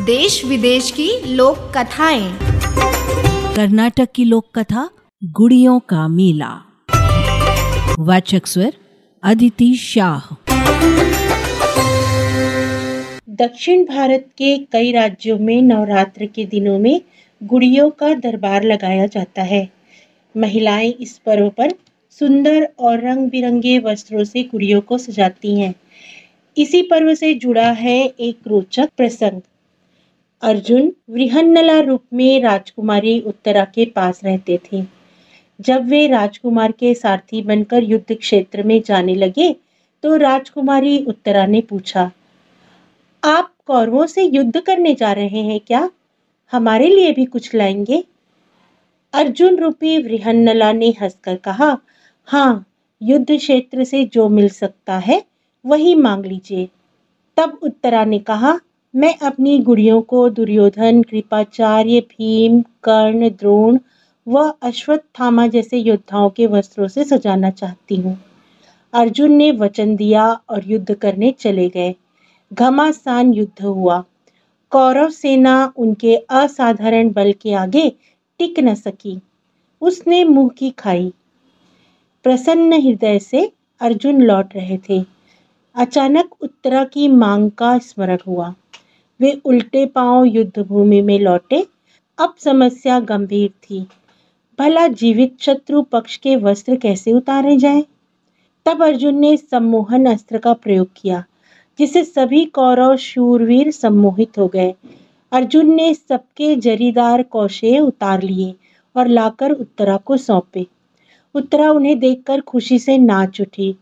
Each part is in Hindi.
देश विदेश की लोक कथाएँ। कर्नाटक की लोक कथा गुड़ियों का मेला। वाचक स्वर अदिति शाह। दक्षिण भारत के कई राज्यों में नवरात्र के दिनों में गुड़ियों का दरबार लगाया जाता है। महिलाएँ इस पर्व पर सुंदर और रंग बिरंगे वस्त्रों से गुड़ियों को सजाती हैं। इसी पर्व से जुड़ा है एक रोचक प्रसंग। अर्जुन वृहन्नला रूप में राजकुमारी उत्तरा के पास रहते थे। जब वे राजकुमार के सारथी बनकर युद्ध क्षेत्र में जाने लगे तो राजकुमारी उत्तरा ने पूछा, आप कौरवों से युद्ध करने जा रहे हैं क्या? हमारे लिए भी कुछ लाएँगे? अर्जुन रूपी वृहन्नला ने हंसकर कहा हाँ युद्ध क्षेत्र से जो मिल सकता है, वही मांग लीजिए। तब उत्तरा ने कहा मैं अपनी गुड़ियों को दुर्योधन, कृपाचार्य, भीम, कर्ण, द्रोण व अश्वत्थामा जैसे योद्धाओं के वस्त्रों से सजाना चाहती हूँ। अर्जुन ने वचन दिया और युद्ध करने चले गए। घमासान युद्ध हुआ। कौरव सेना उनके असाधारण बल के आगे टिक न सकी। उसने मुँह की खाई। प्रसन्न हृदय से अर्जुन लौट रहे थे। अचानक उत्तरा की मांग का स्मरण हुआ। वे उल्टे पाँव युद्ध भूमि में लौटे। अब समस्या गंभीर थी। भला जीवित शत्रु पक्ष के वस्त्र कैसे उतारे जाएँ? तब अर्जुन ने सम्मोहन अस्त्र का प्रयोग किया जिससे सभी कौरव शूरवीर सम्मोहित हो गए। अर्जुन ने सबके जरीदार कौशे उतार लिए और लाकर उत्तरा को सौंपे। उत्तरा उन्हें देखकर खुशी से नाच उठी।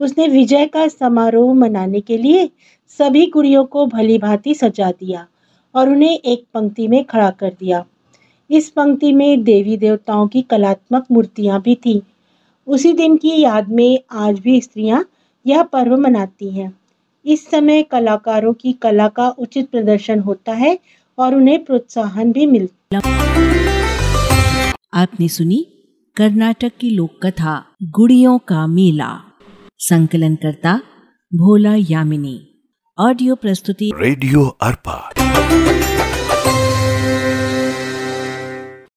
उसने विजय का समारोह मनाने के लिए सभी गुड़ियों को भली भांति सजा दिया और उन्हें एक पंक्ति में खड़ा कर दिया। इस पंक्ति में देवी देवताओं की कलात्मक मूर्तियाँ भी थीं। उसी दिन की याद में आज भी स्त्रियाँ यह पर्व मनाती हैं। इस समय कलाकारों की कला का उचित प्रदर्शन होता है और उन्हें प्रोत्साहन भी मिलता आपने सुनी कर्नाटक की लोक कथा गुड़ियों का मेला। संकलन करता भोला यामिनी। ऑडियो प्रस्तुति रेडियो अर्पा